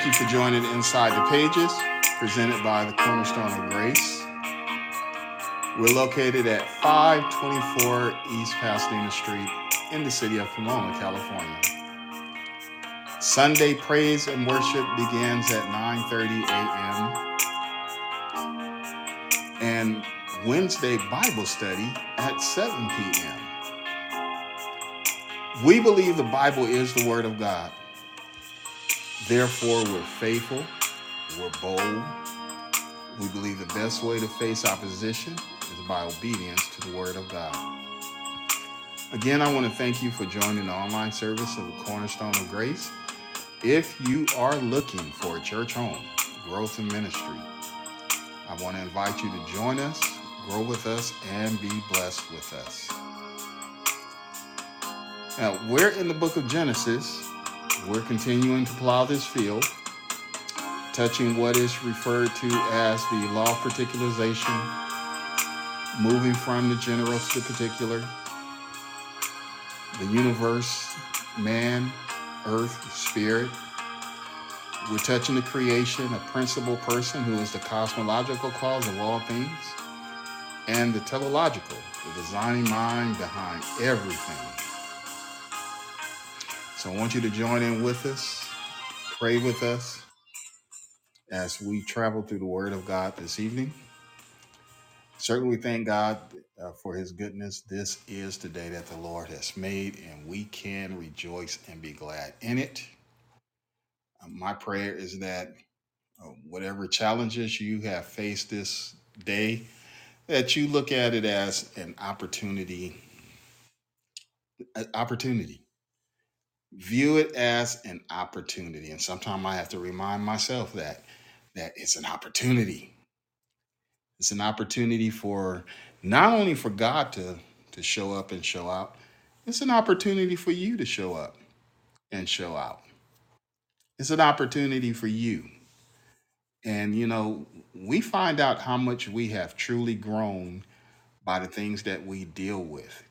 Thank you for joining Inside the Pages, presented by the Cornerstone of Grace. We're located at 524 East Pasadena Street in the city of Pomona, California. Sunday praise and worship begins at 9:30 a.m. and Wednesday Bible study at 7 p.m. We believe the Bible is the word of God. Therefore, we're faithful, we're bold. We believe the best way to face opposition is by obedience to the word of God. Again, I want to thank you for joining the online service of the Cornerstone of Grace. If you are looking for a church home, growth and ministry, I want to invite you to join us, grow with us, and be blessed with us. Now, we're in the book of Genesis. We're continuing to plow this field, touching what is referred to as the law of particularization, moving from the general to the particular, the universe, man, earth, spirit. We're touching the creation, a principal person who is the cosmological cause of all things, and the teleological, the designing mind behind everything. So I want you to join in with us, pray with us as we travel through the Word of God this evening. Certainly, we thank God uh, for His goodness. This is the day that the Lord has made, and we can rejoice and be glad in it. Uh, my prayer is that uh, whatever challenges you have faced this day, that you look at it as an opportunity. Opportunity. View it as an opportunity, and sometimes I have to remind myself that that it's an opportunity It's an opportunity for not only for God to to show up and show out, it's an opportunity for you to show up and show out. It's an opportunity for you. And you know, we find out how much we have truly grown by the things that we deal with,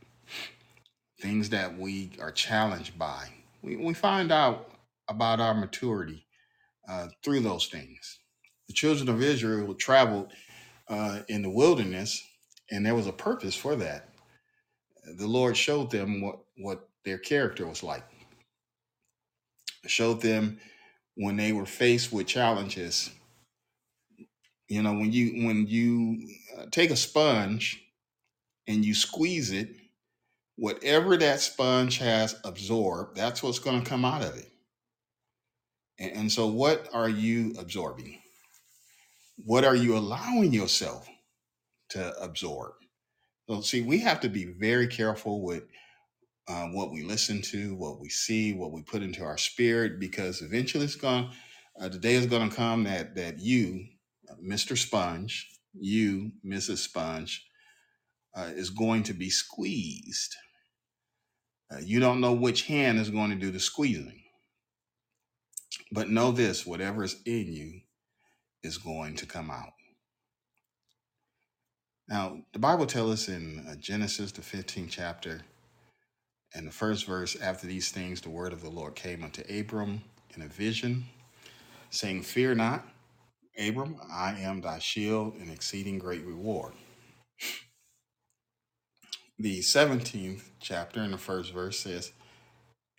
things that we are challenged by. We, we find out about our maturity uh, through those things. The children of Israel traveled uh, in the wilderness, and there was a purpose for that the Lord showed them what what their character was like. Showed them when they were faced with challenges. You know, when you when you uh, take a sponge and you squeeze it, whatever that sponge has absorbed, that's what's going to come out of it. And, and so, what are you absorbing? What are you allowing yourself to absorb? So, see, we have to be very careful with uh, what we listen to, what we see, what we put into our spirit, because eventually it's going. Uh, the day is going to come that that you, Mr. Sponge, you, Mrs. Sponge, uh, is going to be squeezed. Uh, you don't know which hand is going to do the squeezing, but know this: whatever is in you is going to come out. Now, the Bible tells us in uh, Genesis, the 15th chapter, and the first verse, after these things, the word of the Lord came unto Abram in a vision, saying, Fear not, Abram, I am thy shield and exceeding great reward. The 17th chapter in the first verse says,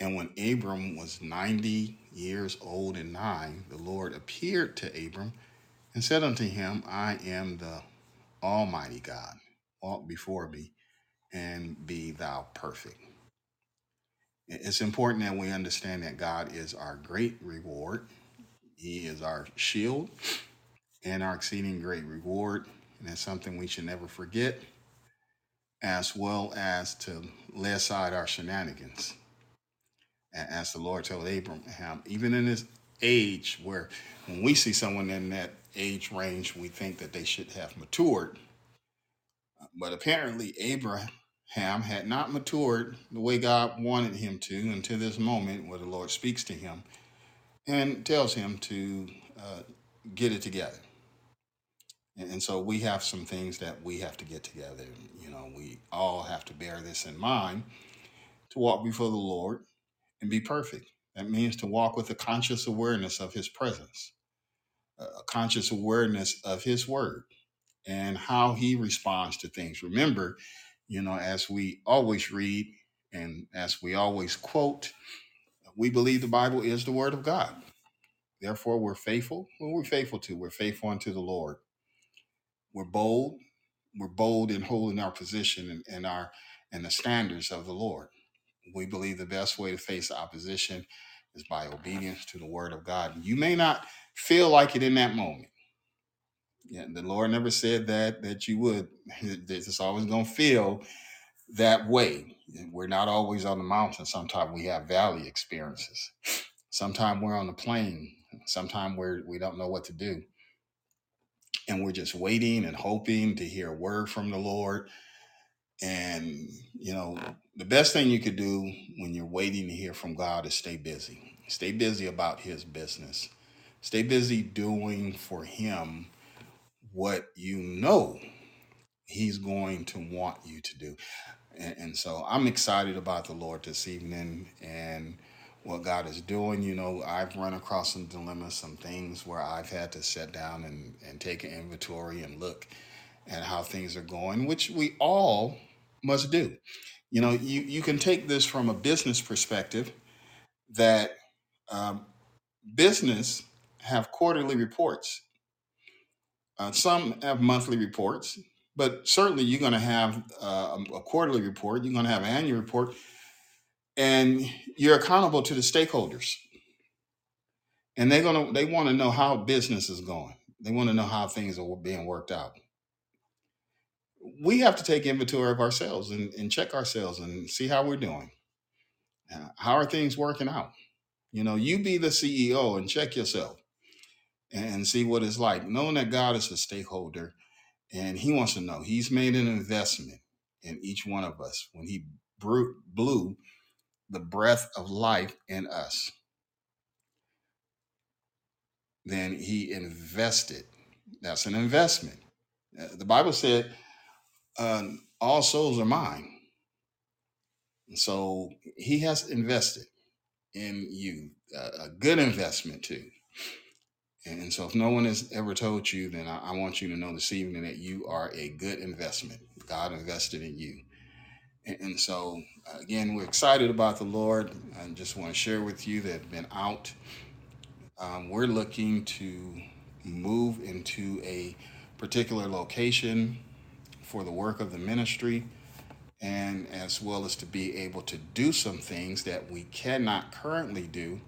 And when Abram was 90 years old and nine, the Lord appeared to Abram and said unto him, I am the Almighty God. Walk before me and be thou perfect. It's important that we understand that God is our great reward. He is our shield and our exceeding great reward. And it's something we should never forget, as well as to lay aside our shenanigans. A- As the Lord told Abraham, even in his age, where when we see someone in that age range, we think that they should have matured. But apparently, Abraham had not matured the way God wanted him to until this moment where the Lord speaks to him and tells him to uh, get it together. And, and so we have some things that we have to get together. You know, we all have to bear this in mind to walk before the Lord and be perfect. That means to walk with a conscious awareness of His presence, a conscious awareness of His word and how He responds to things. Remember, you know, as we always read and as we always quote, we believe the Bible is the Word of God. Therefore, we're faithful. Well, we're faithful to. We're faithful unto the Lord. We're bold. We're bold in holding our position and, and our and the standards of the Lord. We believe the best way to face opposition is by obedience to the Word of God. You may not feel like it in that moment. Yeah, the Lord never said that that you would. It's always going to feel that way. We're not always on the mountain. Sometimes we have valley experiences. Sometimes we're on the plain. Sometimes we're we don't know what to do, and we're just waiting and hoping to hear a word from the Lord. And you know, the best thing you could do when you're waiting to hear from God is stay busy. Stay busy about His business. Stay busy doing for Him what you know He's going to want you to do. And, and so I'm excited about the Lord this evening and what God is doing. You know, I've run across some dilemmas, some things where I've had to sit down and, and take an inventory and look at how things are going, which we all must do. You know, you, you can take this from a business perspective that um, business have quarterly reports. Uh, some have monthly reports, but certainly you're going to have uh, a quarterly report. You're going to have an annual report and you're accountable to the stakeholders. And they're going to they want to know how business is going. They want to know how things are being worked out. We have to take inventory of ourselves and, and check ourselves and see how we're doing. Uh, how are things working out? You know you be the ceo and check yourself and see what it's like knowing that god is a stakeholder and he wants to know. He's made an investment in each one of us. When he blew, blew the breath of life in us then he invested. That's an investment. Uh, The Bible said, um, "All souls are mine." So he has invested in you, uh, a good investment too. And so, if no one has ever told you, then I, I want you to know this evening that you are a good investment. God invested in you. And, so, uh, again, we're excited about the Lord. I just want to share with you that have been out. Um, we're looking to move into a particular location for the work of the ministry and as well as to be able to do some things that we cannot currently do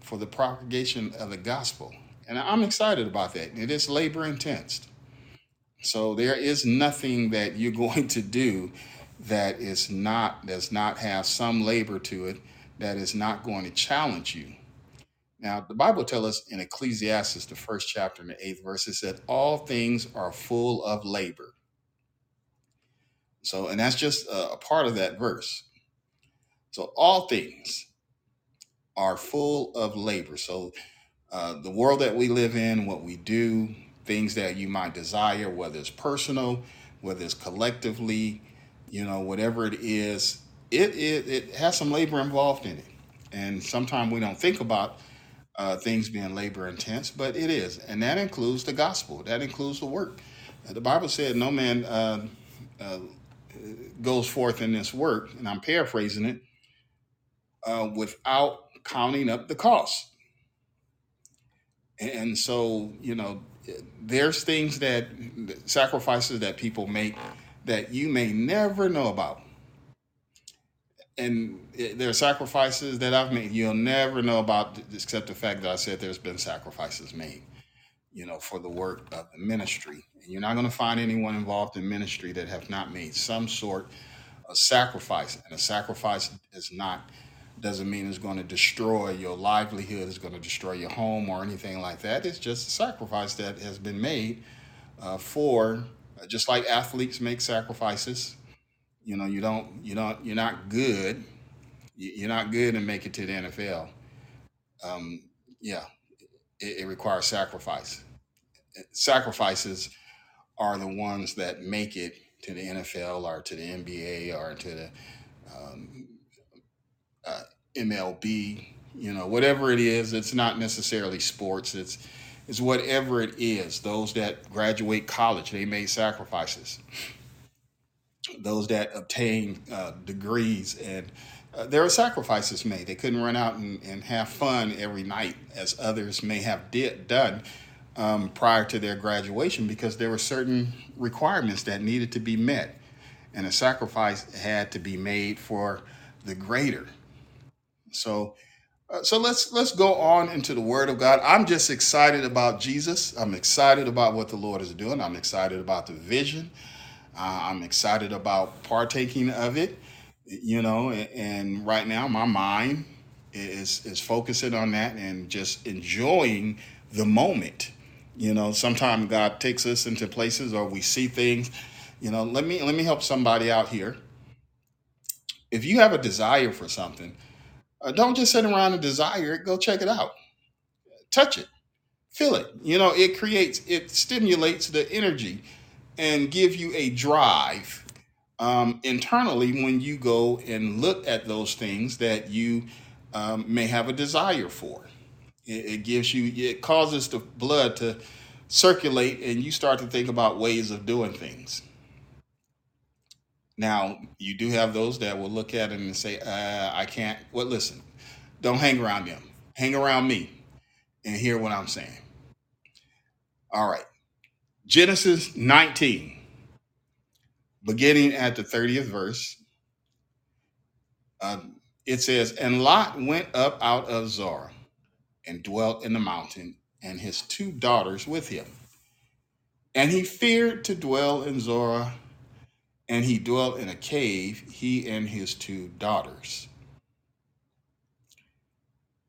for the propagation of the gospel. And I'm excited about that. It is labor intense. So there is nothing that you're going to do that is not does not have some labor to it that is not going to challenge you. Now, the Bible tells us in Ecclesiastes, the first chapter and the eighth verse, it said, All things are full of labor. So, and that's just a, a part of that verse. So, all things are full of labor. So, uh, the world that we live in, what we do, things that you might desire, whether it's personal, whether it's collectively, you know, whatever it is, it, it, it has some labor involved in it. And sometimes we don't think about uh, things being labor intense, but it is. And that includes the gospel, that includes the work. Uh, The Bible said, No man uh, uh, goes forth in this work, and I'm paraphrasing it, uh, without counting up the cost. And so, you know, there's things that sacrifices that people make that you may never know about. And there are sacrifices that I've made you'll never know about, except the fact that I said there's been sacrifices made, you know, for the work of the ministry. And you're not going to find anyone involved in ministry that have not made some sort of sacrifice. And a sacrifice is not doesn't mean it's going to destroy your livelihood, it's going to destroy your home or anything like that. It's just a sacrifice that has been made uh, for just like athletes make sacrifices. You know, you don't, you don't, you're not good. You- You're not good and make it to the NFL. Um, yeah, it, it requires sacrifice. Sacrifices are the ones that make it to the NFL or to the NBA or to the um, uh, MLB You know, whatever it is, it's not necessarily sports. It's it's whatever it is. Those that graduate college, they made sacrifices. Those that obtain uh, degrees, and uh, there are sacrifices made. They couldn't run out and, and have fun every night as others may have did done um, prior to their graduation because there were certain requirements that needed to be met, and a sacrifice had to be made for the greater. So, uh, so let's let's go on into the Word of God. I'm just excited about Jesus. I'm excited about what the Lord is doing. I'm excited about the vision. Uh, I'm excited about partaking of it. You know, and right now my mind is is focusing on that and just enjoying the moment. You know, sometimes God takes us into places or we see things. You know, let me let me help somebody out here. If you have a desire for something, uh, don't just sit around and desire it. Go check it out. Touch it. Feel it. You know, it creates, it stimulates the energy and give you a drive um, internally when you go and look at those things that you um, may have a desire for. It, it gives you, it causes the blood to circulate and you start to think about ways of doing things. Now, you do have those that will look at it and say, uh, I can't. Well, listen, don't hang around them. Hang around me and hear what I'm saying. All right. Genesis 19, beginning at the 30th verse, uh, it says, And Lot went up out of Zoar and dwelt in the mountain, and his two daughters with him. And he feared to dwell in Zoar, and he dwelt in a cave, he and his two daughters.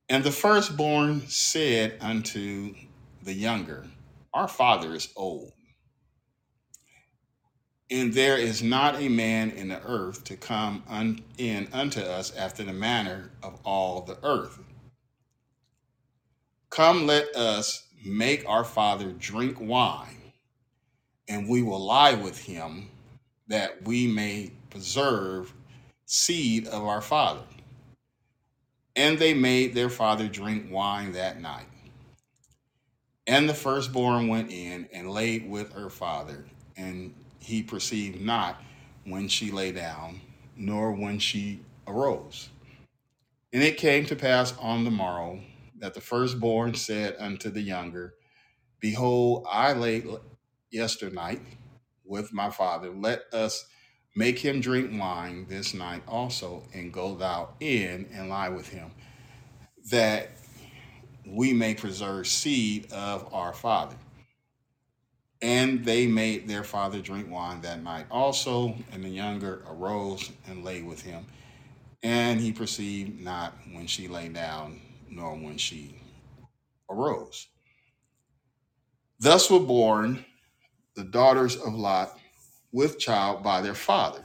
And the firstborn said unto the younger, Our father is old, and there is not a man in the earth to come un- in unto us after the manner of all the earth. Come, let us make our father drink wine, and we will lie with him, that we may preserve seed of our father. And they made their father drink wine that night. And the firstborn went in and laid with her father, and he perceived not when she lay down, nor when she arose. And it came to pass on the morrow that the firstborn said unto the younger, Behold, I lay yesternight with my father. Let us make him drink wine this night also, and go thou in and lie with him, that we may preserve seed of our father. And they made their father drink wine that night also, and the younger arose and lay with him. And he perceived not when she lay down, nor when she arose. Thus were born the daughters of Lot with child by their father.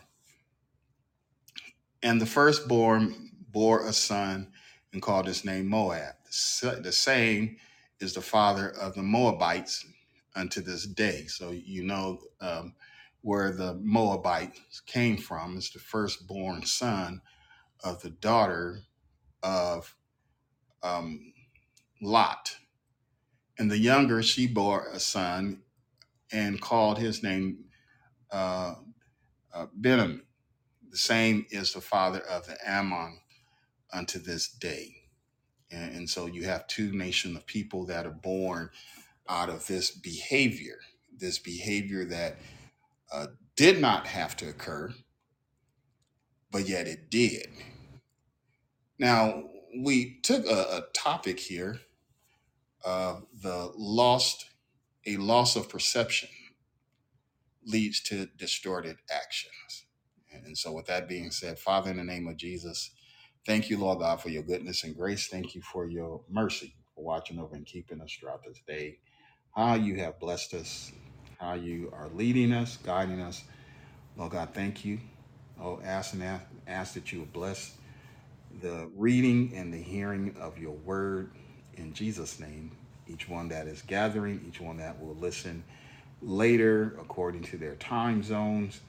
And the firstborn bore a son and called his name Moab. The same is the father of the Moabites unto this day. So you know um, where the Moabites came from. It's the firstborn son of the daughter of um, Lot. And the younger, she bore a son and called his name uh, uh, Benammi. The same is the father of the Ammon unto this day. And, and so you have two nations of people that are born out of this behavior, this behavior that uh, did not have to occur, but yet it did. Now, we took a, a topic here uh, the lost, a loss of perception leads to distorted actions. And so, with that being said, Father, in the name of Jesus, thank you, Lord God, for your goodness and grace. Thank you for your mercy, for watching over and keeping us throughout this day. How you have blessed us, how you are leading us, guiding us. Lord God, thank you. Oh, ask and ask, ask that you would bless the reading and the hearing of your word in Jesus' name. Each one that is gathering, each one that will listen later according to their time zones.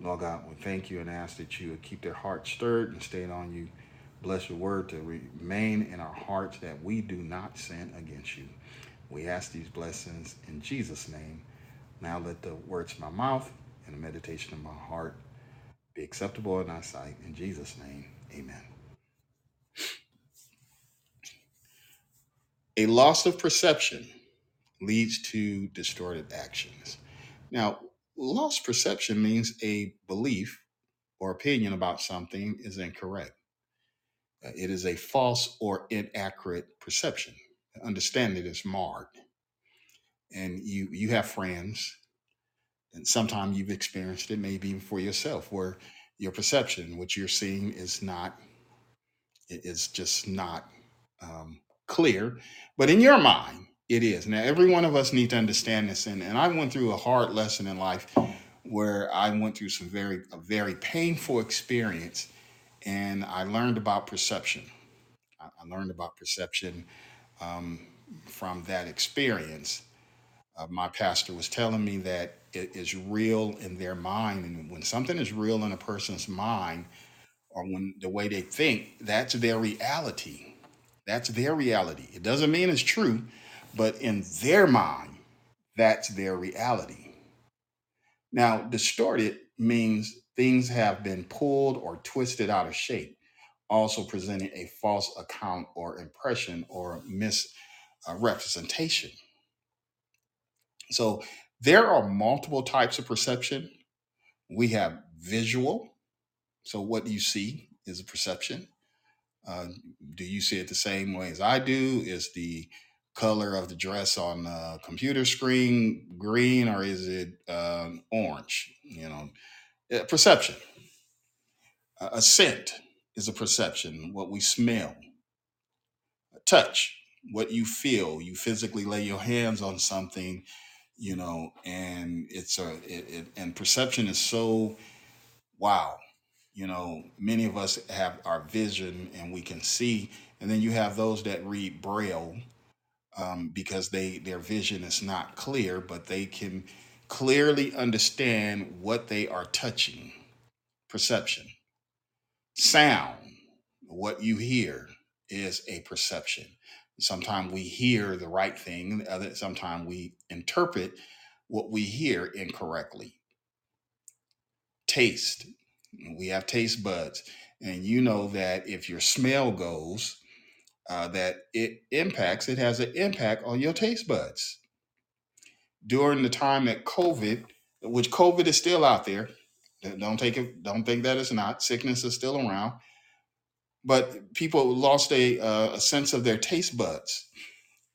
Lord God, we thank you and ask that you would keep their hearts stirred and stayed on you Bless your word to remain in our hearts that we do not sin against you. We ask these blessings in Jesus' name. Now let the words of my mouth and the meditation of my heart be acceptable in thy sight. In Jesus' name, amen. A loss of perception leads to distorted actions. Now, lost perception means a belief or opinion about something is incorrect. Uh, It is a false or inaccurate perception. Understanding is marred. And you you have friends, and sometimes you've experienced it, maybe even for yourself, where your perception, what you're seeing, is not it is just not um, clear. But in your mind, it is. Now, every one of us need to understand this. And, and I went through a hard lesson in life where I went through some very a very painful experience, and I learned about perception. I, learned about perception um, from that experience. Uh, my pastor was telling me that it is real in their mind, and when something is real in a person's mind, or when the way they think, that's their reality. That's their reality. It doesn't mean it's true, but in their mind, that's their reality. Now, distorted means things have been pulled or twisted out of shape, also presenting a false account or impression or misrepresentation. So, there are multiple types of perception. We have visual. So, what you see is a perception. Uh, do you see it the same way as I do? Is the color of the dress on the computer screen green or is it um, orange? You know, Uh, perception. Uh, a scent is a perception. What we smell, touch, what you feel. You physically lay your hands on something, you know, and it's a it, it, and perception is so wow. You know, many of us have our vision and we can see, and then you have those that read braille um, because they their vision is not clear, but they can clearly understand what they are touching. Perception, sound, what you hear is a perception. Sometimes we hear the right thing, other sometimes we interpret what we hear incorrectly. Taste, we have taste buds, and you know that if your smell goes, uh, that it impacts. It has an impact on your taste buds during the time that COVID, which COVID is still out there. Don't take it. Don't think that it's not. Sickness is still around, but people lost a, uh, a sense of their taste buds,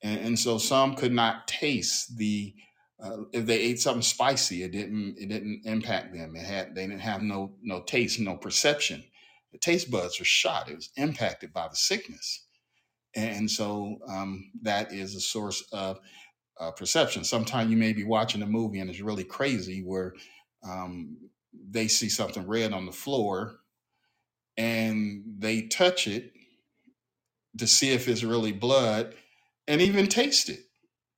and, and so some could not taste the. Uh, if they ate something spicy, it didn't. It didn't impact them. It had. They didn't have no no taste, no perception. The taste buds were shot. It was impacted by the sickness, and so um, that is a source of uh, perception. Sometimes you may be watching a movie and it's really crazy where um, they see something red on the floor and they touch it to see if it's really blood and even taste it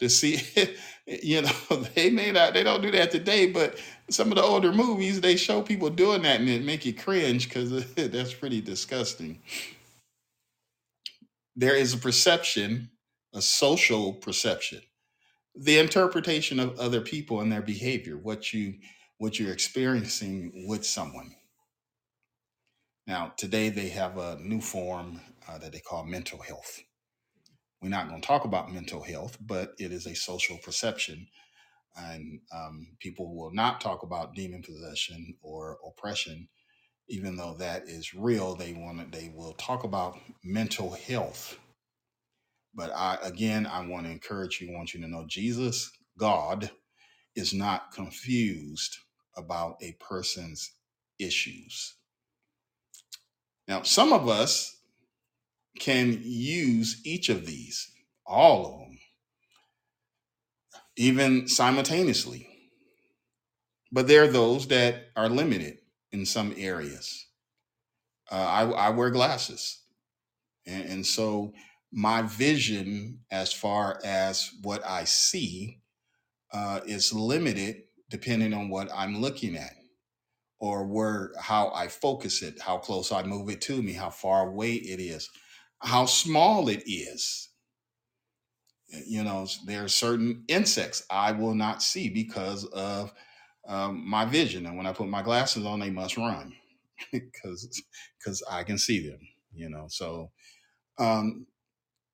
to see you know they may not they don't do that today but some of the older movies they show people doing that and it make you cringe because that's pretty disgusting. There is a perception a social perception the interpretation of other people and their behavior what you what you're experiencing with someone. Now today they have a new form uh, that they call mental health we're not going to talk about mental health but it is a social perception and um, people will not talk about demon possession or oppression even though that is real they want to they will talk about mental health but i again i want to encourage you want you to know jesus god is not confused about a person's issues. Now, some of us can use each of these, all of them, even simultaneously. But there are those that are limited in some areas. Uh, I, I wear glasses. And, and so my vision, as far as what I see, uh, is limited depending on what I'm looking at. or where how I focus it, how close I move it to me, how far away it is, how small it is. You know, there are certain insects I will not see because of um, my vision, and when I put my glasses on, they must run because because I can see them. You know, so um,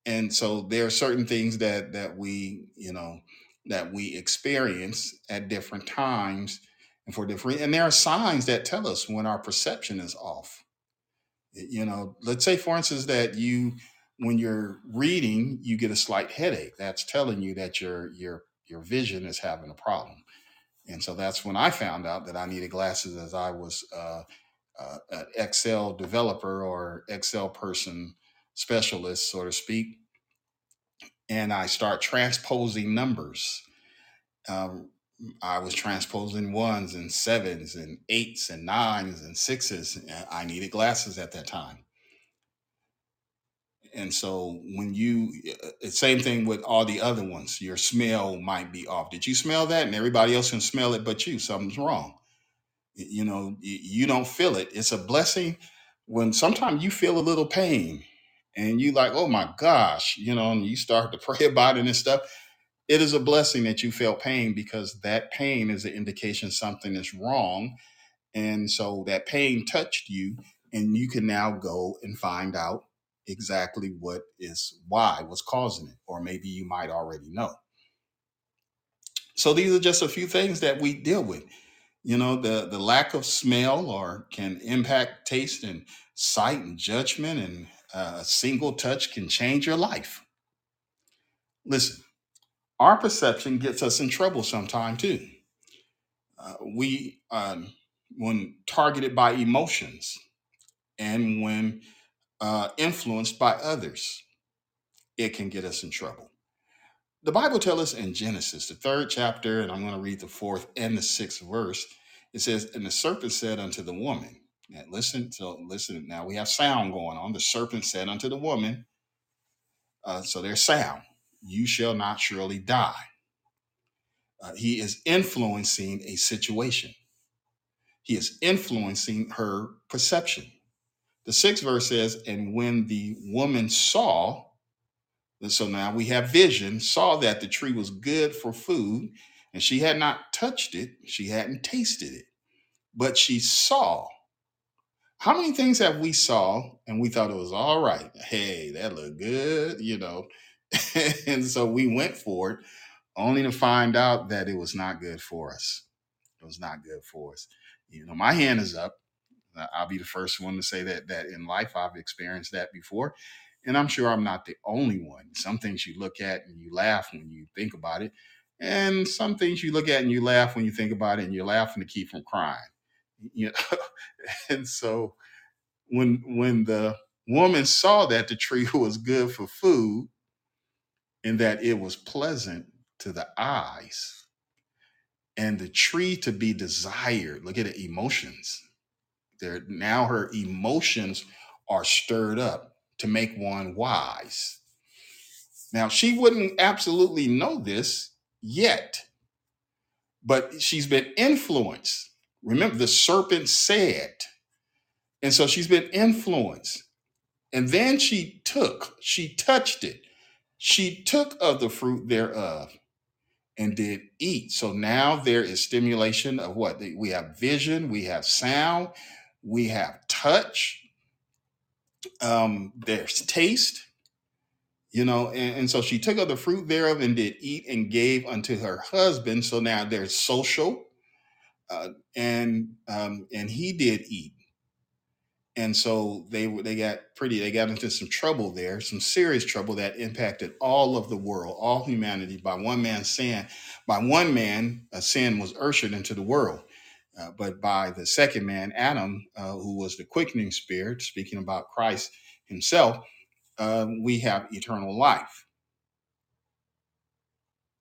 and so there are certain things that that we you know that we experience at different times and for different and there are signs that tell us when our perception is off you know let's say for instance that you when you're reading you get a slight headache. That's telling you that your your your vision is having a problem. And so that's when i found out that i needed glasses as i was uh, uh, an excel developer or excel person specialist so to speak. And I start transposing numbers. Um, I was transposing ones and sevens and eights and nines and sixes. and I needed glasses at that time. And so when you, uh, same thing with all the other ones, your smell might be off. Did you smell that? And everybody else can smell it but you. Something's wrong. You know, y- you don't feel it. It's a blessing when sometimes you feel a little pain and you like, oh my gosh, you know, and you start to pray about it and stuff it is a blessing that you felt pain because that pain is an indication something is wrong. And so that pain touched you, and you can now go and find out exactly what is why, what's causing it, or maybe you might already know. So these are just a few things that we deal with. You know, the, the lack of smell or can impact taste and sight and judgment, and uh, a single touch can change your life. Listen, our perception gets us in trouble sometime too. Uh, we um, when targeted by emotions and when uh, influenced by others it can get us in trouble. The bible tells us in genesis the third chapter and i'm going to read the fourth and the sixth verse it says and the serpent said unto the woman now listen so listen now we have sound going on. The serpent said unto the woman uh, so there's sound you shall not surely die Uh, he is influencing a situation he is influencing her perception The sixth verse says, And when the woman saw, and so now we have vision, saw that the tree was good for food, and she had not touched it, she hadn't tasted it, but she saw. How many things have we saw and we thought it was all right? Hey, that looked good, you know. and so we went for it, only to find out that it was not good for us. It was not good for us. You know, my hand is up I'll be the first one to say that that in life I've experienced that before, and I'm sure I'm not the only one. Some things you look at and you laugh when you think about it, and some things you look at and you laugh when you think about it, and you're laughing to keep from crying. You know, and so when when the woman saw that the tree was good for food and that it was pleasant to the eyes and the tree to be desired look at the emotions There now her emotions are stirred up to make one wise. Now she wouldn't absolutely know this yet, but she's been influenced. Remember, the serpent said, and so she's been influenced. And then she took, she touched it. She took of the fruit thereof and did eat. So now there is stimulation of what? We have vision, we have sound, we have touch, um, there's taste, you know, and, and so she took of the fruit thereof and did eat and gave unto her husband. So now there's social, uh, and um, and he did eat, and so they they got pretty they got into some trouble there, some serious trouble that impacted all of the world, all humanity by one man's sin. By one man, a sin was ushered into the world. Uh, but by the second man, Adam, uh, who was the quickening spirit, speaking about Christ himself, uh, we have eternal life.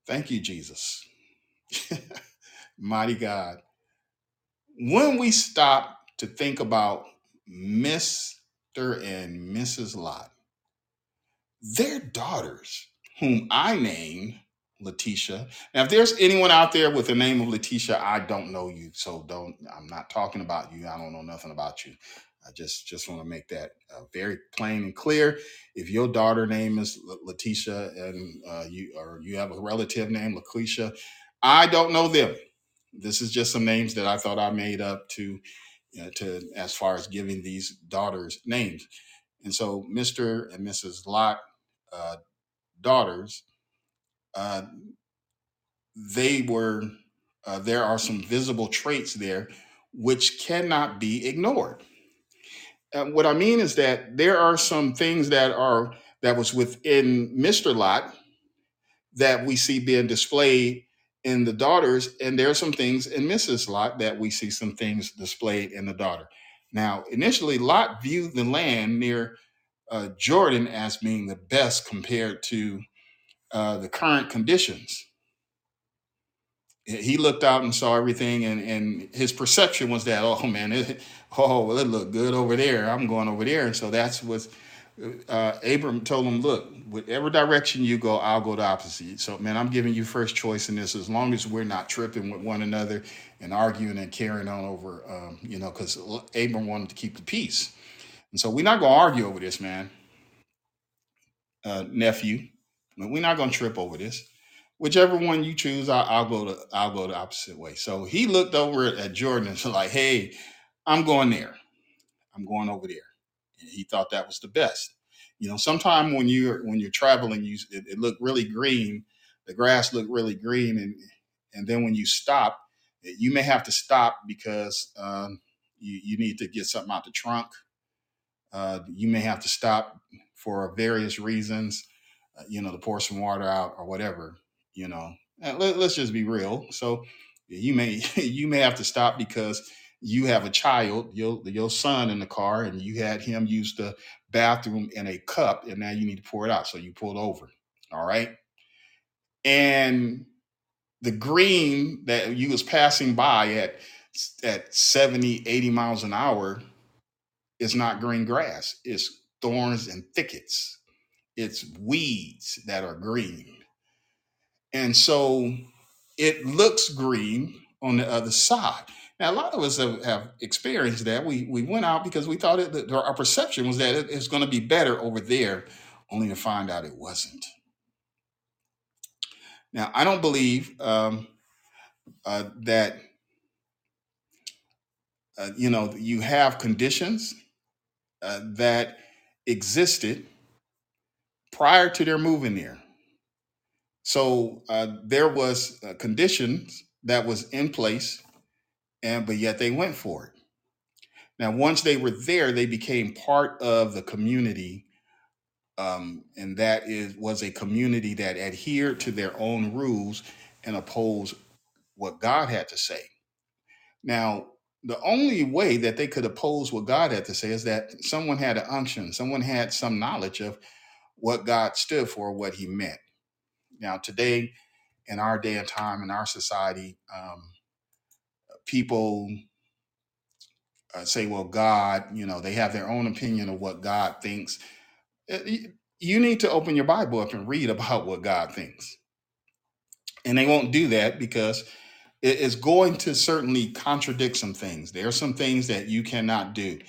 Thank you, Jesus. Mighty God. When we stop to think about Mr. and Mrs. Lot, their daughters, whom I named, Letitia. Now, if there's anyone out there with the name of Letitia, I don't know you, so don't. I'm not talking about you. I don't know nothing about you. I just just want to make that uh, very plain and clear. If your daughter name is Letitia and uh, you or you have a relative named Laquisha, I don't know them. This is just some names that I thought I made up to to as far as giving these daughters names. And so, Mr. and Mrs. Lot uh, daughters, uh, they were. Uh, there are some visible traits there which cannot be ignored what I mean is that there are some things that are that was within Mr. Lot that we see being displayed in the daughters, and there are some things in Mrs. Lot that we see some things displayed in the daughter. Now, initially, Lot viewed the land near uh, Jordan as being the best compared to uh, the current conditions. He looked out and saw everything, and, and his perception was that, oh man, it, oh well, it looked good over there. I'm going over there, and so that's what uh, Abram told him. Look, whatever direction you go, I'll go the opposite. So man, I'm giving you first choice in this, as long as we're not tripping with one another and arguing and carrying on over, um, you know, because Abram wanted to keep the peace, and so we're not to argue over this, man, uh, nephew. We're not to trip over this whichever one you choose, I, I'll go to I'll go the opposite way. So he looked over at Jordan and was like, "Hey, I'm going there. I'm going over there." He thought that was the best. You know, sometime when you're when you're traveling, you it, it looked really green. The grass looked really green, and and then when you stop, you may have to stop because um, you you need to get something out the trunk. Uh, you may have to stop for various reasons uh, you know, to pour some water out or whatever, you know. Let, let's just be real. So you may you may have to stop because you have a child, your your son in the car, and you had him use the bathroom in a cup, and now you need to pour it out. So you pulled over. All right. And the green that you was passing by at at 70, 80 miles an hour is not green grass. It's thorns and thickets it's weeds that are green. And so it looks green on the other side. Now, a lot of us have, have experienced that. We, we went out because we thought it, that our perception was that it- it's going to be better over there, only to find out it wasn't. Now, I don't believe um, uh, that, uh, you know, you have conditions uh, that existed prior to their moving there. So uh, there was uh, conditions that was in place, and but yet they went for it. Now, once they were there, they became part of the community, um, and that is was a community that adhered to their own rules and opposed what God had to say. Now, the only way that they could oppose what God had to say is that someone had an unction, someone had some knowledge of what God stood for, what He meant. Now, today, in our day and time, in our society, um, people uh, say, well, God, you know, they have their own opinion of what God thinks. Uh, You need to open your Bible up and read about what God thinks. And they won't do that because it is going to certainly contradict some things. There are some things that you cannot do.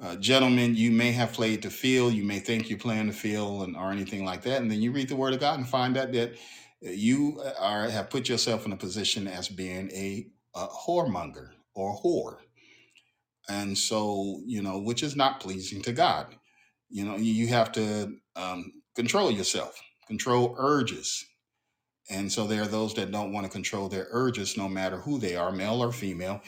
Uh, gentlemen, you may have played the field, you may think you're playing the field and or anything like that, and then you read the Word of God and find out that you are have put yourself in a position as being a, a whoremonger or whore, and so you know which is not pleasing to God. You know you you have to um, control yourself, control urges, and so there are those that don't want to control their urges, no matter who they are, male or female.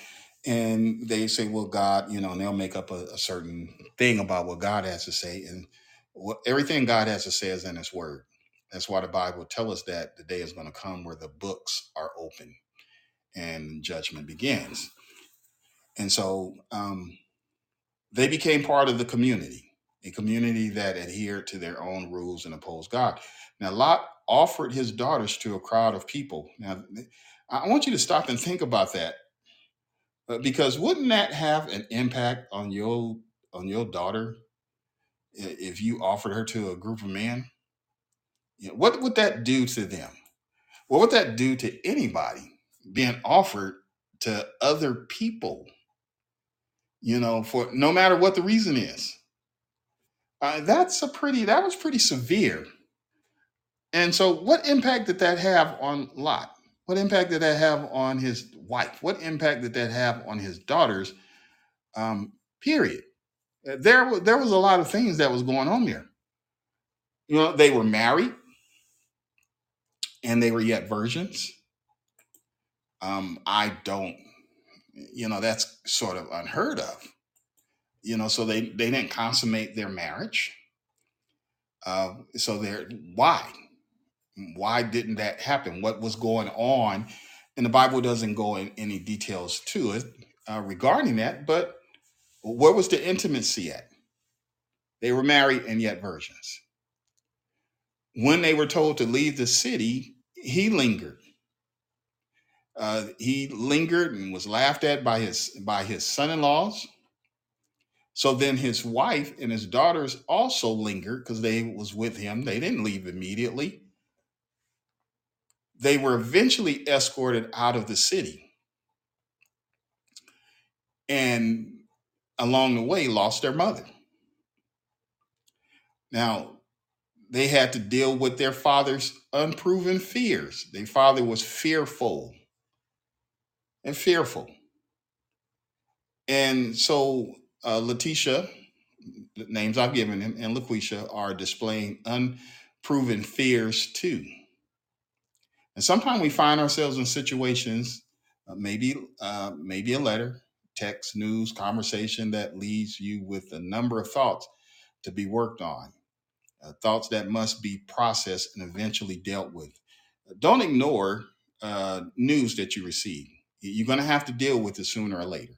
And they say, well, God, you know, and they'll make up a, a certain thing about what God has to say. And what, everything God has to say is in His Word. That's why the Bible tells us that the day is going to come where the books are open and judgment begins. And so um, they became part of the community, a community that adhered to their own rules and opposed God. Now, Lot offered his daughters to a crowd of people. Now, I want you to stop and think about that, uh, because wouldn't that have an impact on your on your daughter if you offered her to a group of men? You know, what would that do to them? What would that do to anybody being offered to other people? You know, for no matter what the reason is. Uh, that's a pretty. That was pretty severe. And so, what impact did that have on Lot? What impact did that have on his wife? What impact did that have on his daughters? Um, period. Uh, There, there was a lot of things that was going on there. You know, they were married and they were yet virgins. Um, I don't, you know, that's sort of unheard of. You know, so they they didn't consummate their marriage. Uh, so they're why? Why didn't that happen? What was going on? And the Bible doesn't go in any details to it uh, regarding that. But where was the intimacy at? They were married and yet virgins. When they were told to leave the city, he lingered. Uh, he lingered and was laughed at by his by his son-in-laws. So then his wife and his daughters also lingered because they was with him. They didn't leave immediately. They were eventually escorted out of the city and along the way lost their mother. Now they had to deal with their father's unproven fears. Their father was fearful and fearful. And so uh, Letitia, the names I've given him, and Laquisha are displaying unproven fears too. And sometimes we find ourselves in situations, uh, maybe uh, maybe a letter, text, news, conversation that leaves you with a number of thoughts to be worked on, uh, thoughts that must be processed and eventually dealt with. Don't ignore uh, news that you receive. You're going to have to deal with it sooner or later.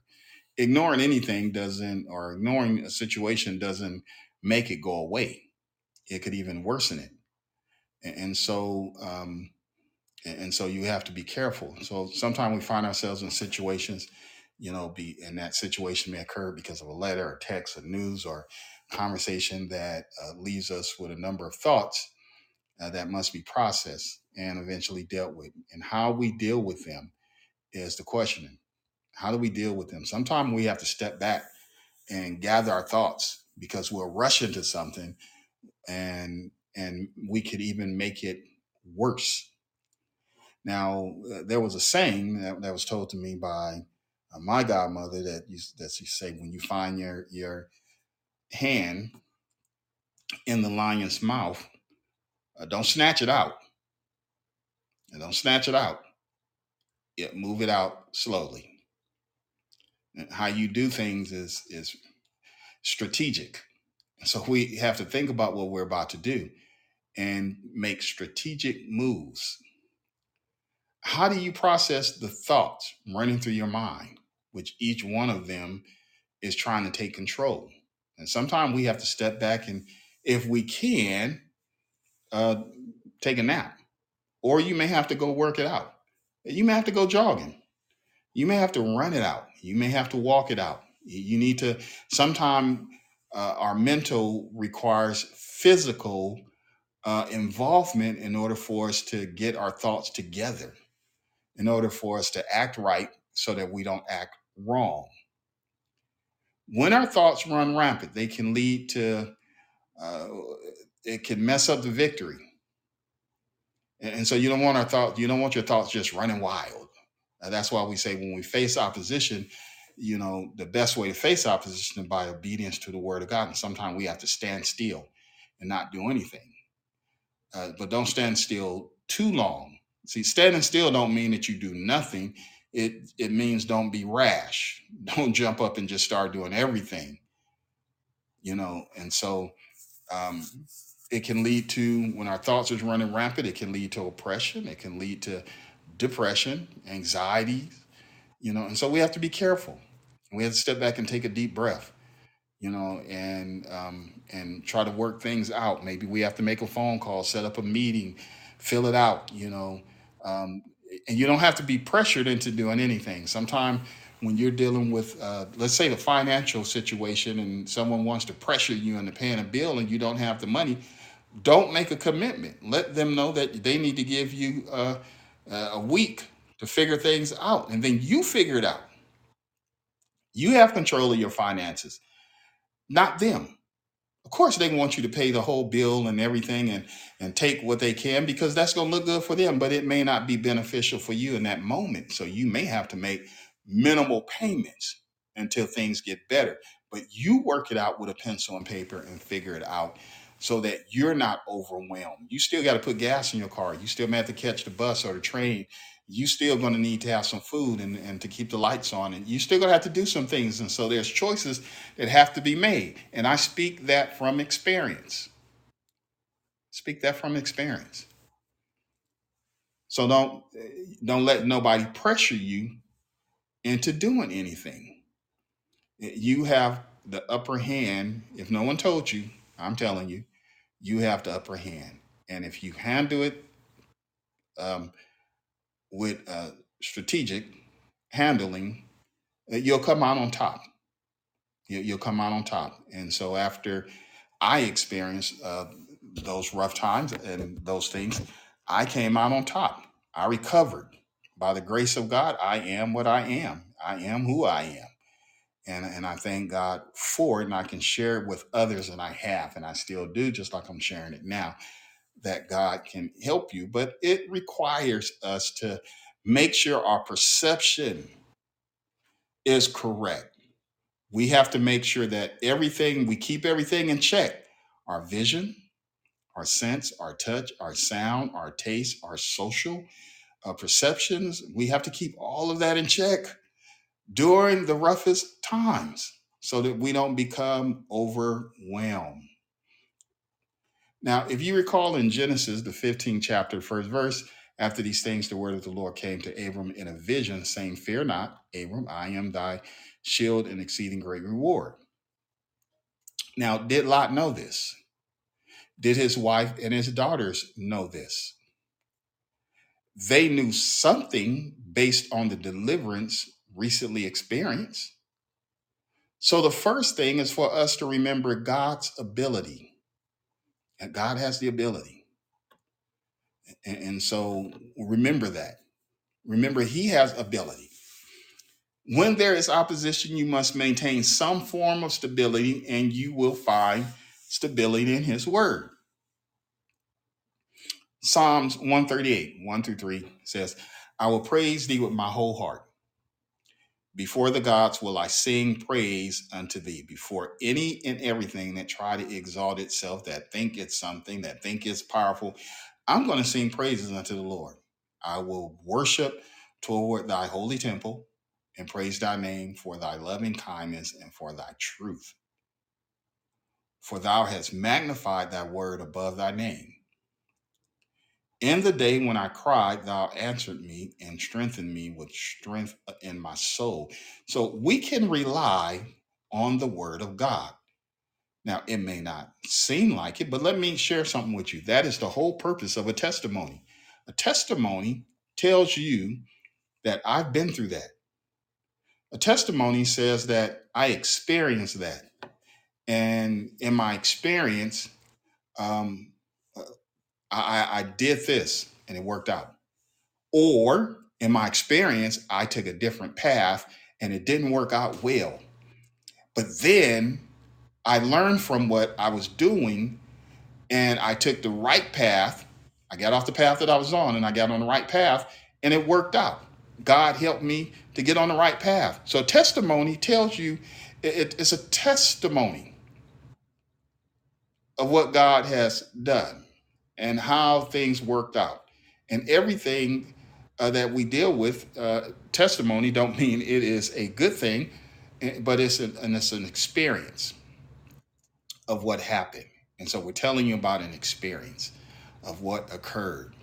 Ignoring anything doesn't, or ignoring a situation doesn't make it go away. It could even worsen it. And, so, um, and and so you have to be careful. So sometimes we find ourselves in situations, you know, be and that situation may occur because of a letter or text or news or conversation that uh, leaves us with a number of thoughts uh, that must be processed and eventually dealt with. And how we deal with them is the questioning. How do we deal with them? Sometimes we have to step back and gather our thoughts because we'll rush into something and and we could even make it worse now, uh, there was a saying that, that was told to me by uh, my godmother that you that you say when you find your your hand in the lion's mouth, uh, don't snatch it out. And don't snatch it out. Yeah, move it out slowly. And how you do things is is strategic. So we have to think about what we're about to do and make strategic moves. How do you process the thoughts running through your mind, which each one of them is trying to take control. And sometimes we have to step back and, if we can, uh, take a nap. Or you may have to go work it out. You may have to go jogging. You may have to run it out. You may have to walk it out. You need to, sometimes uh, our mental requires physical uh, involvement in order for us to get our thoughts together, in order for us to act right so that we don't act wrong. When our thoughts run rampant, they can lead to, uh, it can mess up the victory. And, and so you don't want our thoughts, you don't want your thoughts just running wild. That's why we say when we face opposition, you know, the best way to face opposition is by obedience to the word of God. And sometimes we have to stand still and not do anything. Uh, but don't stand still too long. See, standing still don't mean that you do nothing. It it means don't be rash. Don't jump up and just start doing everything, you know. And so um, it can lead to when our thoughts is running rampant. It can lead to oppression. It can lead to depression, anxiety, you know. And so we have to be careful. We have to step back and take a deep breath you know, and um, and try to work things out. Maybe we have to make a phone call, set up a meeting, fill it out, you know. Um, and you don't have to be pressured into doing anything. Sometimes when you're dealing with, uh, let's say, the financial situation, and someone wants to pressure you into paying a bill, and you don't have the money, Don't make a commitment. Let them know that they need to give you a week to figure things out, and then you figure it out. You have control of your finances, not them. Of course, they want you to pay the whole bill and everything and, and take what they can because that's going to look good for them, but it may not be beneficial for you in that moment. So you may have to make minimal payments until things get better. But you work it out with a pencil and paper and figure it out so that you're not overwhelmed. You still got to put gas in your car. You still may have to catch the bus or the train. You still going to need to have some food and, and to keep the lights on. And you still going to have to do some things. And so there's choices that have to be made. And I speak that from experience. Speak that from experience. So don't don't let nobody pressure you into doing anything. You have the upper hand. If no one told you, I'm telling you, you have the upper hand. And if you handle it um, with uh, strategic handling, uh, you'll come out on top. You, you'll come out on top. And so after I experienced uh, those rough times and those things, I came out on top. I recovered. By the grace of God, I am what I am. I am who I am. And, and I thank God for it. And I can share it with others, and I have, and I still do, just like I'm sharing it now, that God can help you. But it requires us to make sure our perception is correct. We have to make sure that everything, we keep everything in check our vision, our sense, our touch, our sound, our taste, our social uh, perceptions. We have to keep all of that in check during the roughest times so that we don't become overwhelmed. Now, if you recall in Genesis, the 15th chapter, first verse, after these things, the word of the Lord came to Abram in a vision, saying, Fear not, Abram, I am thy shield and exceeding great reward. Now, did Lot know this? Did his wife and his daughters know this? They knew something based on the deliverance recently experienced. So the first thing is for us to remember God's ability. And God has the ability. And, and so remember that. Remember, He has ability. When there is opposition, you must maintain some form of stability, and you will find stability in His Word. Psalms 138, 1 through 3 says, I will praise thee with my whole heart. Before the gods will I sing praise unto thee. Before any and everything that try to exalt itself, that think it's something, that think it's powerful, I'm going to sing praises unto the Lord. I will worship toward thy holy temple and praise thy name for thy loving kindness and for thy truth. For thou hast magnified thy word above thy name. In the day when I cried, thou answered me and strengthened me with strength in my soul. So we can rely on the word of God. Now, it may not seem like it, but let me share something with you. That is the whole purpose of a testimony. A testimony tells you that I've been through that. A testimony says that I experienced that. And in my experience, um, I, I did this and it worked out. Or in my experience, I took a different path and it didn't work out well. But then I learned from what I was doing and I took the right path. I got off the path that I was on and I got on the right path and it worked out. God helped me to get on the right path. So testimony tells you it- it's a testimony of what God has done and how things worked out. And everything uh, that we deal with, uh, testimony don't mean it is a good thing, eh, but it's an, and it's an experience of what happened. And so we're telling you about an experience of what occurred.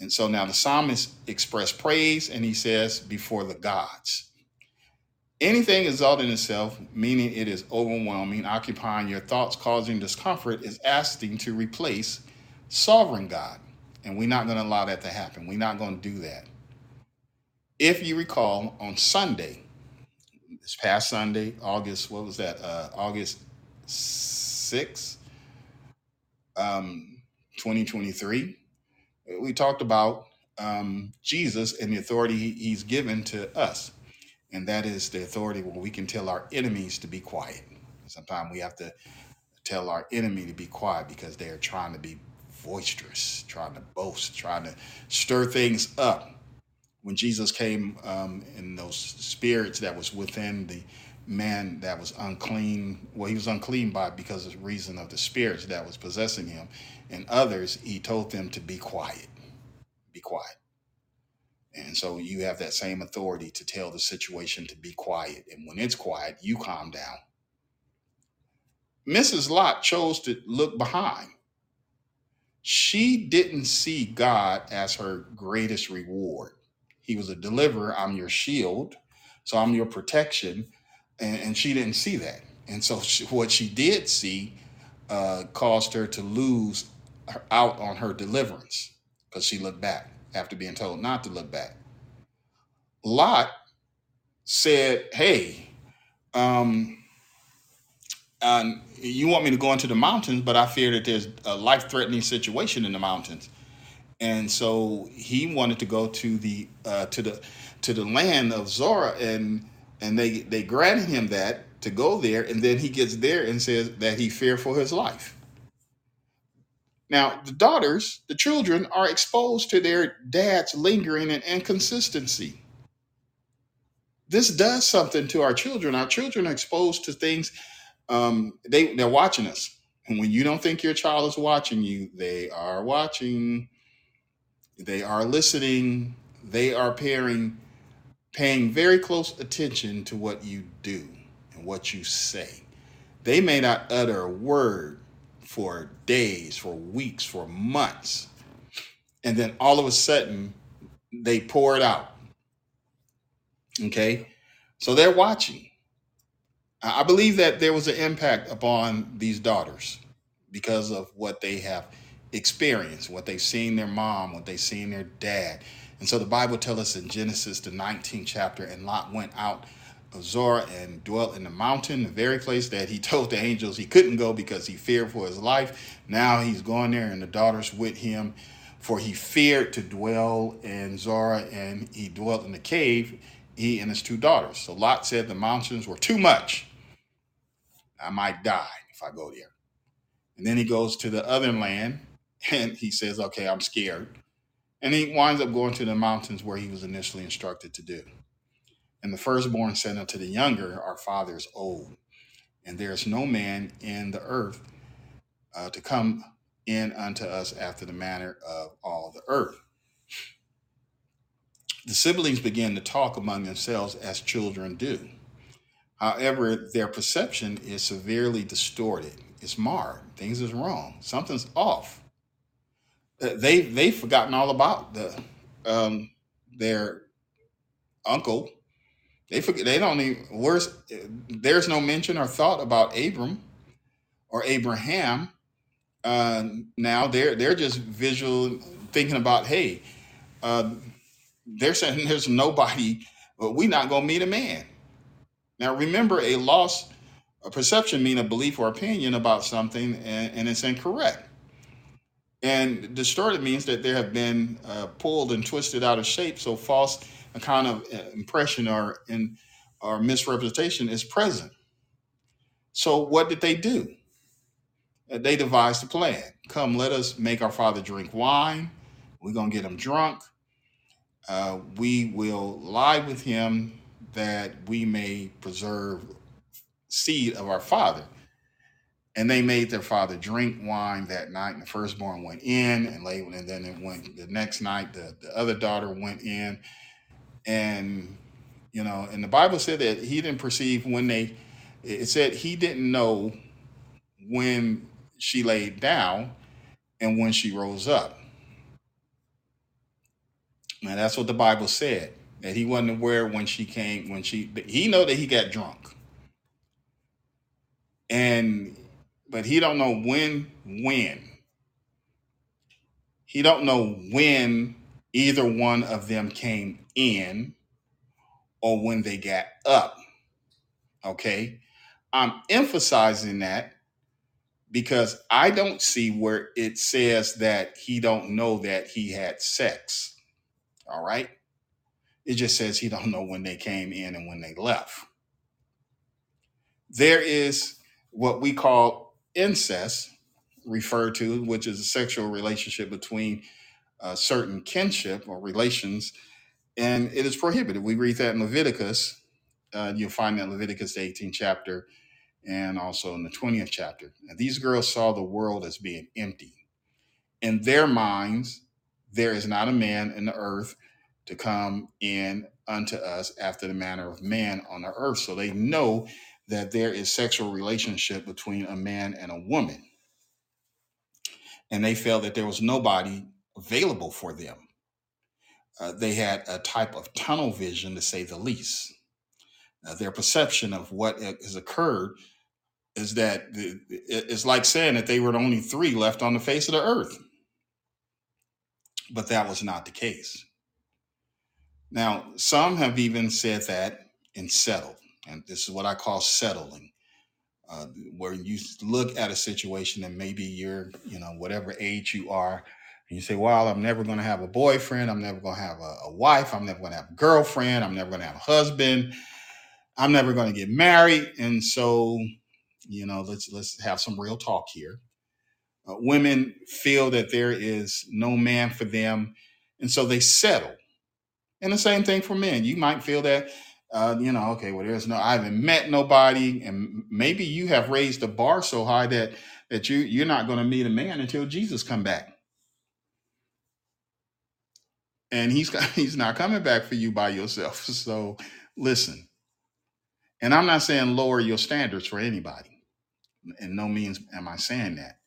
And so now the psalmist expressed praise and he says, before the gods. Anything exalting itself, meaning it is overwhelming, occupying your thoughts, causing discomfort, is asking to replace sovereign God. And we're not going to allow that to happen. We're not going to do that. If you recall, on Sunday, this past Sunday, August, what was that? Uh, August 6th, um, 2023, we talked about um, Jesus and the authority he- he's given to us. And that is the authority where we can tell our enemies to be quiet. Sometimes we have to tell our enemy to be quiet because they are trying to be boisterous, trying to boast, trying to stir things up. When Jesus came um, in those spirits that was within the man that was unclean, well, he was unclean by because of reason of the spirits that was possessing him, and others, he told them to be quiet, be quiet. And so you have that same authority to tell the situation to be quiet. And when it's quiet, you calm down. Mrs. Lot chose to look behind. She didn't see God as her greatest reward. He was a deliverer. I'm your shield. So I'm your protection. And, and she didn't see that. And so she, what she did see uh, caused her to lose her, out on her deliverance because she looked back after being told not to look back. Lot said, Hey, um, you want me to go into the mountains, but I fear that there's a life threatening situation in the mountains. And so he wanted to go to the uh, to the to the land of Zoar, and and they they granted him that to go there, and then he gets there and says that he feared for his life. Now the daughters, the children, are exposed to their dad's lingering and inconsistency. This does something to our children. Our children are exposed to things um, they they're watching us. And when you don't think your child is watching you, they are watching. They are listening. They are paying paying very close attention to what you do and what you say. They may not utter a word for days, for weeks, for months, and then all of a sudden they pour it out. Okay, so they're watching. I believe that there was an impact upon these daughters because of what they have experienced, what they've seen their mom, what they've seen their dad. And so the Bible tells us in Genesis, the 19th chapter, and Lot went out of Zoar and dwelt in the mountain, the very place that he told the angels he couldn't go because he feared for his life. Now he's going there, and the daughters with him, for he feared to dwell in Zoar, and he dwelt in the cave, he and his two daughters. So Lot said the mountains were too much I might die if I go there. And then he goes to the other land and he says, Okay, I'm scared. And he winds up going to the mountains where he was initially instructed to do. And the firstborn said unto the younger, Our father is old, and there is no man in the earth uh, to come in unto us after the manner of all the earth. The siblings began to talk among themselves as children do. However, their perception is severely distorted. It's marred. Things is wrong. Something's off. Uh, They they've forgotten all about the um, their uncle. They forget. They don't even. Where's there's no mention or thought about Abram or Abraham. Uh, now they're they're just visual thinking about hey, uh, they're saying there's nobody. But we're not gonna meet a man. Now remember, a loss, a perception mean a belief or opinion about something, and, and it's incorrect. And distorted means that there have been uh, pulled and twisted out of shape, so false a kind of uh, impression or in or misrepresentation is present. So what did they do? Uh, They devised a plan. Come, let us make our father drink wine. We're gonna get him drunk. Uh, we will lie with him that we may preserve seed of our father. And they made their father drink wine that night, and the firstborn went in, and lay, and then it went the next night. The, the other daughter went in, and you know, and the Bible said that he didn't perceive when they. It said he didn't know when she laid down and when she rose up. And that's what the Bible said that he wasn't aware when she came when she he know that he got drunk and but he don't know when when he don't know when either one of them came in or when they got up okay i'm emphasizing that because I don't see where it says that he don't know that he had sex. All right. It just says he don't know when they came in and when they left. There is what we call incest, referred to, which is a sexual relationship between uh, certain kinship or relations, and it is prohibited. We read that in Leviticus. Uh, you'll find that in Leviticus, the 18th chapter, and also in the 20th chapter. And these girls saw the world as being empty. In their minds, there is not a man in the earth to come in unto us after the manner of man on the earth. So they know that there is sexual relationship between a man and a woman. And they felt that there was nobody available for them. Uh, they had a type of tunnel vision, to say the least. Uh, their perception of what has occurred is that the, it's like saying that they were the only three left on the face of the earth. But that was not the case. Now, some have even said that and settled. And this is what I call settling, uh, where you look at a situation and maybe you're, you know, whatever age you are, and you say, well, I'm never going to have a boyfriend. I'm never going to have a, a wife. I'm never going to have a girlfriend. I'm never going to have a husband. I'm never going to get married. And so, you know, let's let's have some real talk here. Uh, women feel that there is no man for them, and so they settle. And the same thing for men. You might feel that, uh, you know, okay, well, there's no, I haven't met nobody, and maybe you have raised the bar so high that that you you're not going to meet a man until Jesus come back, and he's he's not coming back for you by yourself. So listen, and I'm not saying lower your standards for anybody. In no means am I saying that.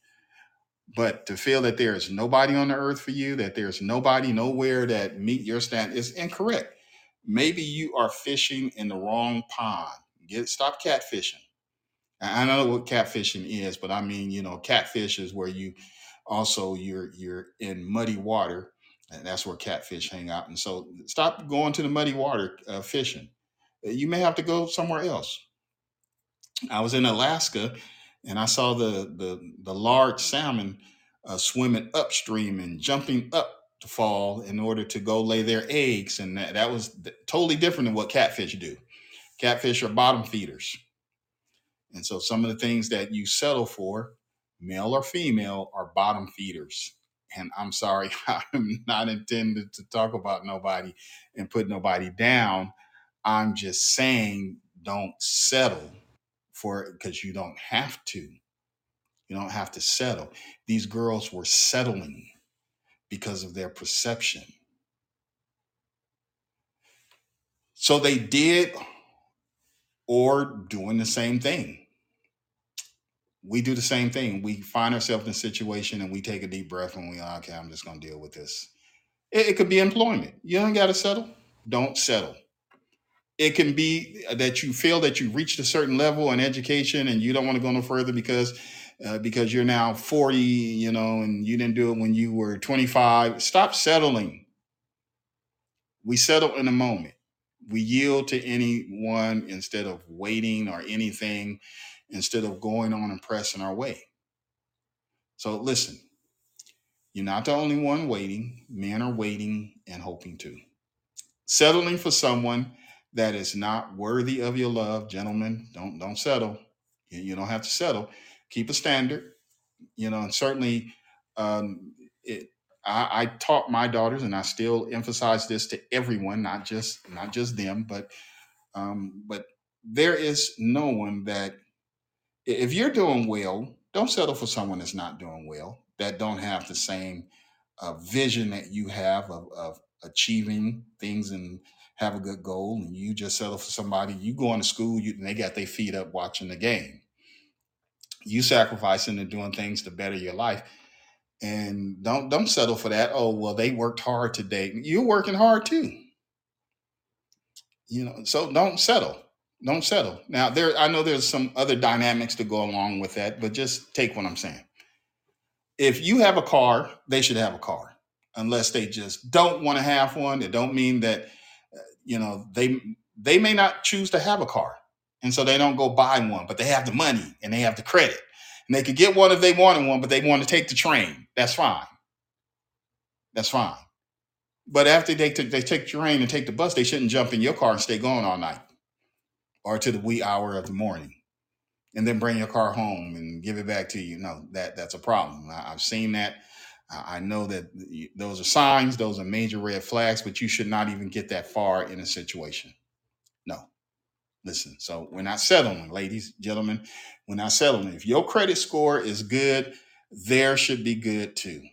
But to feel that there is nobody on the earth for you, that there's nobody nowhere that meet your stand is incorrect. Maybe you are fishing in the wrong pond. Get stop catfishing. I know what catfishing is, but I mean, you know, catfish is where you also you're you're in muddy water, and that's where catfish hang out. And so, stop going to the muddy water uh, fishing. You may have to go somewhere else. I was in Alaska and I saw the the, the large salmon uh, swimming upstream and jumping up to fall in order to go lay their eggs, and that, that was totally different than what catfish do. Catfish are bottom feeders, and so some of the things that you settle for, male or female, are bottom feeders. And I'm sorry, I'm not intended to talk about nobody and put nobody down. I'm just saying, don't settle for it because you don't have to. You don't have to settle. These girls were settling because of their perception. So they did or doing the same thing. We do the same thing. We find ourselves in a situation and we take a deep breath and we, okay, I'm just going to deal with this. It, it could be employment. You don't got to settle. Don't settle it can be that you feel that you reached a certain level in education and you don't want to go no further because uh, because you're now 40 you know and you didn't do it when you were 25 stop settling. We settle in a moment. We yield to anyone instead of waiting or anything instead of going on and pressing our way. So listen you're not the only one waiting. Men are waiting and hoping to. Settling for someone that is not worthy of your love, gentlemen, don't don't settle. You, you don't have to settle. Keep a standard, you know, and certainly um, it, I, I taught my daughters, and I still emphasize this to everyone, not just not just them, but um, but there is no one that if you're doing well, don't settle for someone that's not doing well, that don't have the same uh, vision that you have of, of achieving things and have a good goal and you just settle for somebody, you going to school, you, and they got their feet up watching the game. You sacrificing and doing things to better your life. And don't don't settle for that. Oh, well, they worked hard today. You're working hard too. You know, so don't settle. Don't settle. Now there I know there's some other dynamics to go along with that, but just take what I'm saying. If you have a car, they should have a car. Unless they just don't want to have one. It don't mean that you know they they may not choose to have a car and so they don't go buy one but they have the money and they have the credit And they could get one if they wanted one, but they want to take the train. That's fine. That's fine. But after they they take the train and take the bus, they shouldn't jump in your car and stay going all night or to the wee hour of the morning and then bring your car home and give it back to you. No, that that's a problem. I, I've seen that. I know that those are signs, those are major red flags, but you should not even get that far in a situation. No, listen. So we're not settling, ladies, and gentlemen. We're not settling. If your credit score is good, there should be good too.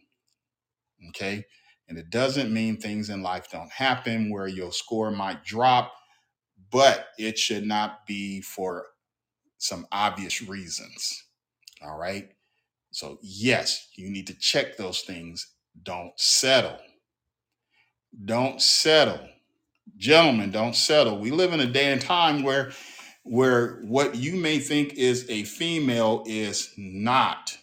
Okay. And it doesn't mean things in life don't happen where your score might drop, but it should not be for some obvious reasons. All right. So, yes, you need to check those things. Don't settle. Don't settle. Gentlemen, don't settle. We live in a day and time where where what you may think is a female is not.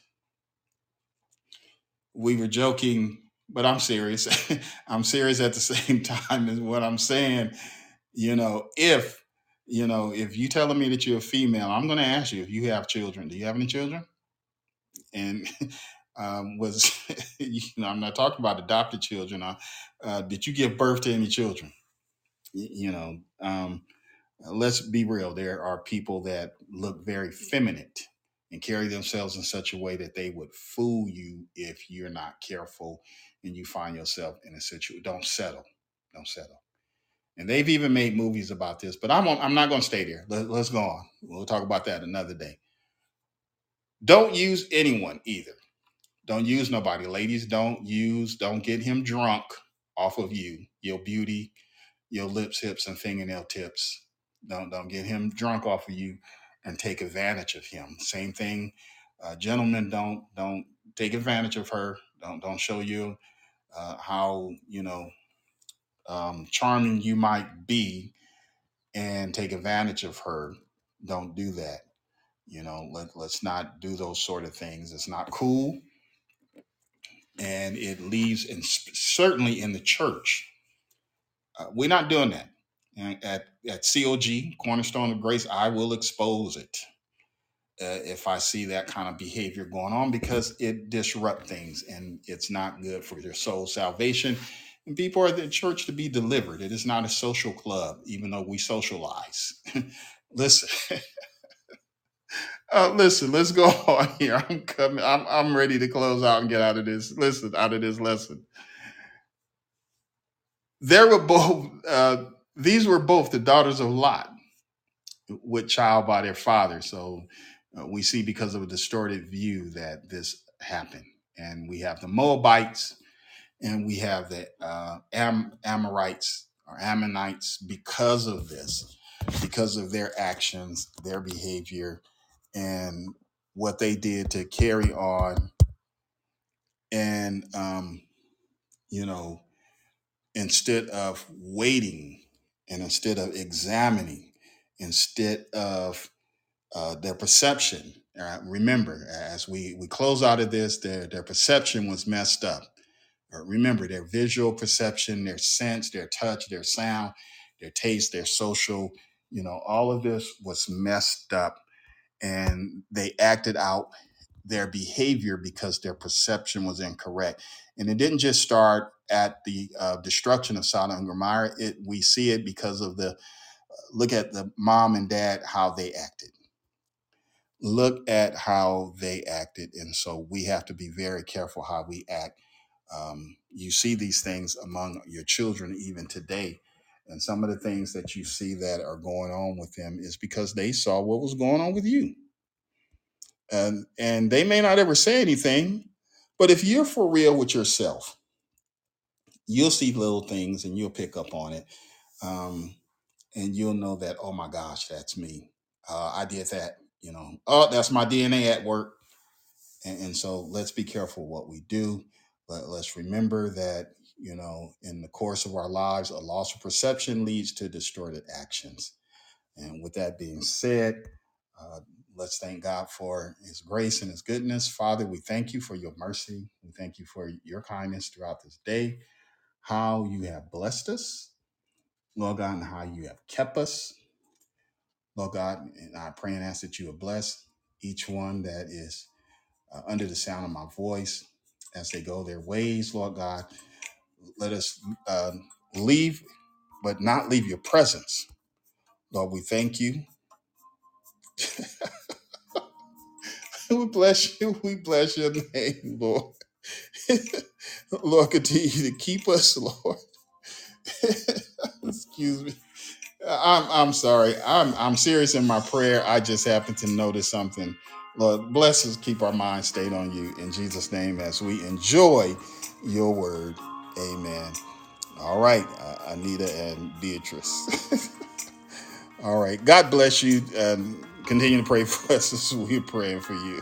We were joking, but I'm serious. I'm serious at the same time as what I'm saying. You know, if you know, if you telling me that you're a female, I'm going to ask you if you have children. Do you have any children? And um, was you know I'm not talking about adopted children. Uh, uh, did you give birth to any children? You know, um, let's be real. There are people that look very feminine and carry themselves in such a way that they would fool you if you're not careful and you find yourself in a situation. Don't settle. Don't settle. And they've even made movies about this, but I'm on, I'm not going to stay there. Let, let's go on. We'll talk about that another day. Don't use anyone either Don't use nobody. Ladies, don't use, don't get him drunk off of you, your beauty, your lips, hips, and fingernail tips. Don't don't get him drunk off of you and take advantage of him. Same thing, uh, gentlemen. Don't don't take advantage of her. Don't don't show you uh, how you know um, charming you might be and take advantage of her. Don't do that. You know, let, let's not do those sort of things. It's not cool and it leaves, and certainly in the church, uh, we're not doing that. And at at COG Cornerstone of Grace, I will expose it uh, if I see that kind of behavior going on because it disrupts things and it's not good for your soul salvation. And people are the church to be delivered. It is not a social club, even though we socialize. listen, uh, listen. Let's go on here. I'm coming. I'm I'm ready to close out and get out of this. Listen, out of this lesson. There were both. Uh, these were both the daughters of Lot, with child by their father. So uh, we see because of a distorted view that this happened, and we have the Moabites, and we have the uh, Am- Amorites or Ammonites because of this, because of their actions, their behavior, and what they did to carry on, and um, you know instead of waiting and instead of examining, instead of uh, their perception. Uh, remember, as we, we close out of this, their, their perception was messed up. Uh, remember, their visual perception, their sense, their touch, their sound, their taste, their social, you know, all of this was messed up and they acted out their behavior because their perception was incorrect. And it didn't just start at the uh, destruction of Sodom and Gomorrah. It we see it because of the look at the mom and dad how they acted. Look at how they acted, and so we have to be very careful how we act. Um, you see these things among your children even today. And some of the things that you see that are going on with them is because they saw what was going on with you. And and they may not ever say anything but if you're for real with yourself you'll see little things and you'll pick up on it um, and you'll know that oh my gosh that's me. Uh, i did that you know. Oh that's my dna at work. And, and so let's be careful what we do but let's remember that you know in the course of our lives a loss of perception leads to distorted actions and with that being said, uh, let's thank God for His grace and His goodness. Father, we thank you for your mercy. We thank you for your kindness throughout this day, how you have blessed us, Lord God, and how you have kept us. Lord God, and I pray and ask that you will bless each one that is. uh, under the sound of my voice as they go their ways, Lord God. Let us uh, leave, but not leave your presence. Lord, we thank you. we bless you. We bless your name, Lord. Lord, continue to keep us, Lord. Excuse me. I'm I'm sorry. I'm I'm serious in my prayer. I just happened to notice something. Lord, bless us, keep our minds stayed on you in Jesus' name as we enjoy your word. Amen. All right, Anita and Beatrice. All right. God bless you. And continue to pray for us as we're praying for you.